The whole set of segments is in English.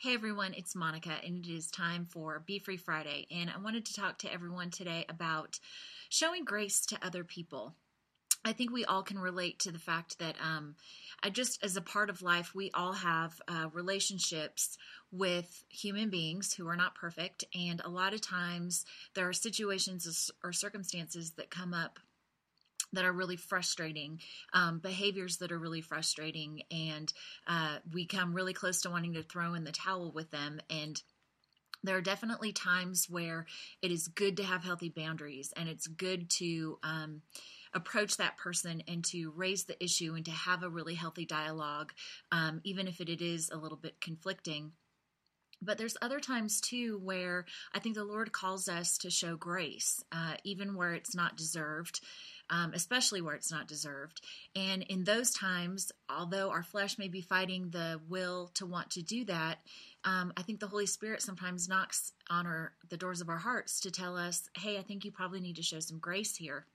Hey everyone, it's Monica, and it is time for Be Free Friday. And I wanted to talk to everyone today about showing grace to other people. I think we all can relate to the fact that um, I just, as a part of life, we all have uh, relationships with human beings who are not perfect. And a lot of times there are situations or circumstances that come up that are really frustrating, um, behaviors that are really frustrating, and uh, we come really close to wanting to throw in the towel with them. And there are definitely times where it is good to have healthy boundaries, and it's good to um, approach that person and to raise the issue and to have a really healthy dialogue, um, even if it, it is a little bit conflicting. But there's other times too where I think the Lord calls us to show grace, uh, even where it's not deserved um, especially where it's not deserved. And in those times, although our flesh may be fighting the will to want to do that, um, I think the Holy Spirit sometimes knocks on our, the doors of our hearts to tell us, hey, I think you probably need to show some grace here.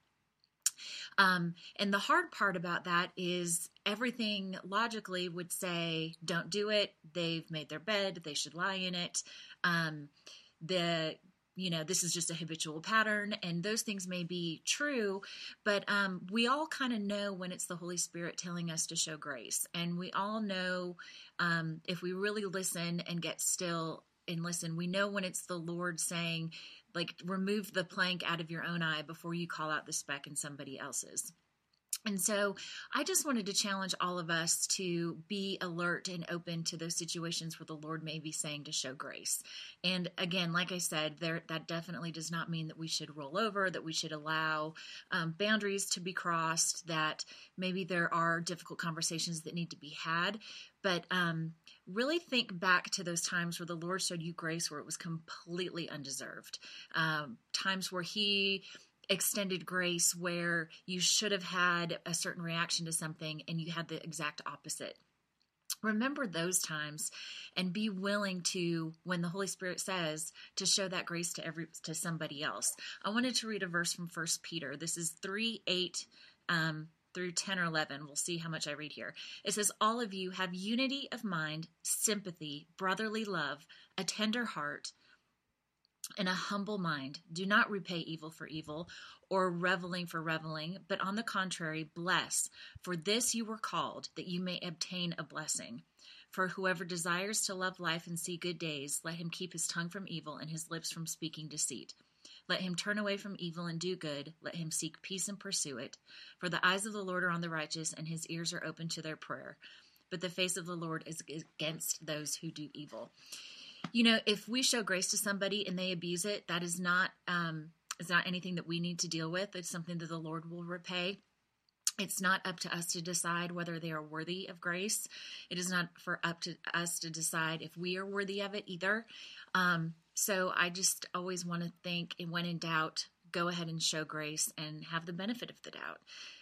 Um, and the hard part about that is everything logically would say, don't do it. They've made their bed, they should lie in it. Um, the you know this is just a habitual pattern and those things may be true but um, we all kind of know when it's the holy spirit telling us to show grace and we all know um, if we really listen and get still and listen we know when it's the lord saying like remove the plank out of your own eye before you call out the speck in somebody else's and so I just wanted to challenge all of us to be alert and open to those situations where the Lord may be saying to show grace. And again, like I said, there that definitely does not mean that we should roll over, that we should allow um, boundaries to be crossed, that maybe there are difficult conversations that need to be had. But um, really think back to those times where the Lord showed you grace where it was completely undeserved. Um, times where He extended grace where you should have had a certain reaction to something and you had the exact opposite. Remember those times and be willing to when the Holy Spirit says to show that grace to every to somebody else. I wanted to read a verse from First Peter. This is 3 8 um, through 10 or 11. We'll see how much I read here. It says, All of you have unity of mind, sympathy, brotherly love, a tender heart and a humble mind. Do not repay evil for evil or reveling for reveling, but on the contrary, bless. For this you were called, that you may obtain a blessing. For whoever desires to love life and see good days, let him keep his tongue from evil and his lips from speaking deceit. Let him turn away from evil and do good. Let him seek peace and pursue it. For the eyes of the Lord are on the righteous, and his ears are open to their prayer. But the face of the Lord is against those who do evil you know, if we show grace to somebody and they abuse it, that is not um, is not anything that we need to deal with. It's something that the Lord will repay. It's not up to us to decide whether they are worthy of grace. It is not for up to us to decide if we are worthy of it either. Um, so I just always want to think, and when in doubt, go ahead and show grace and have the benefit of the doubt.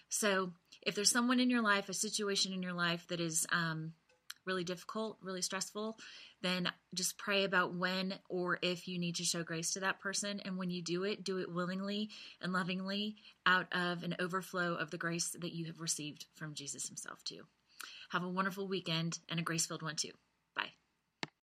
So if there's someone in your life, a situation in your life that is um, really difficult, really stressful, then just pray about when or if you need to show grace to that person. And when you do it, do it willingly and lovingly out of an overflow of the grace that you have received from Jesus Himself, too. Have a wonderful weekend and a grace filled one, too.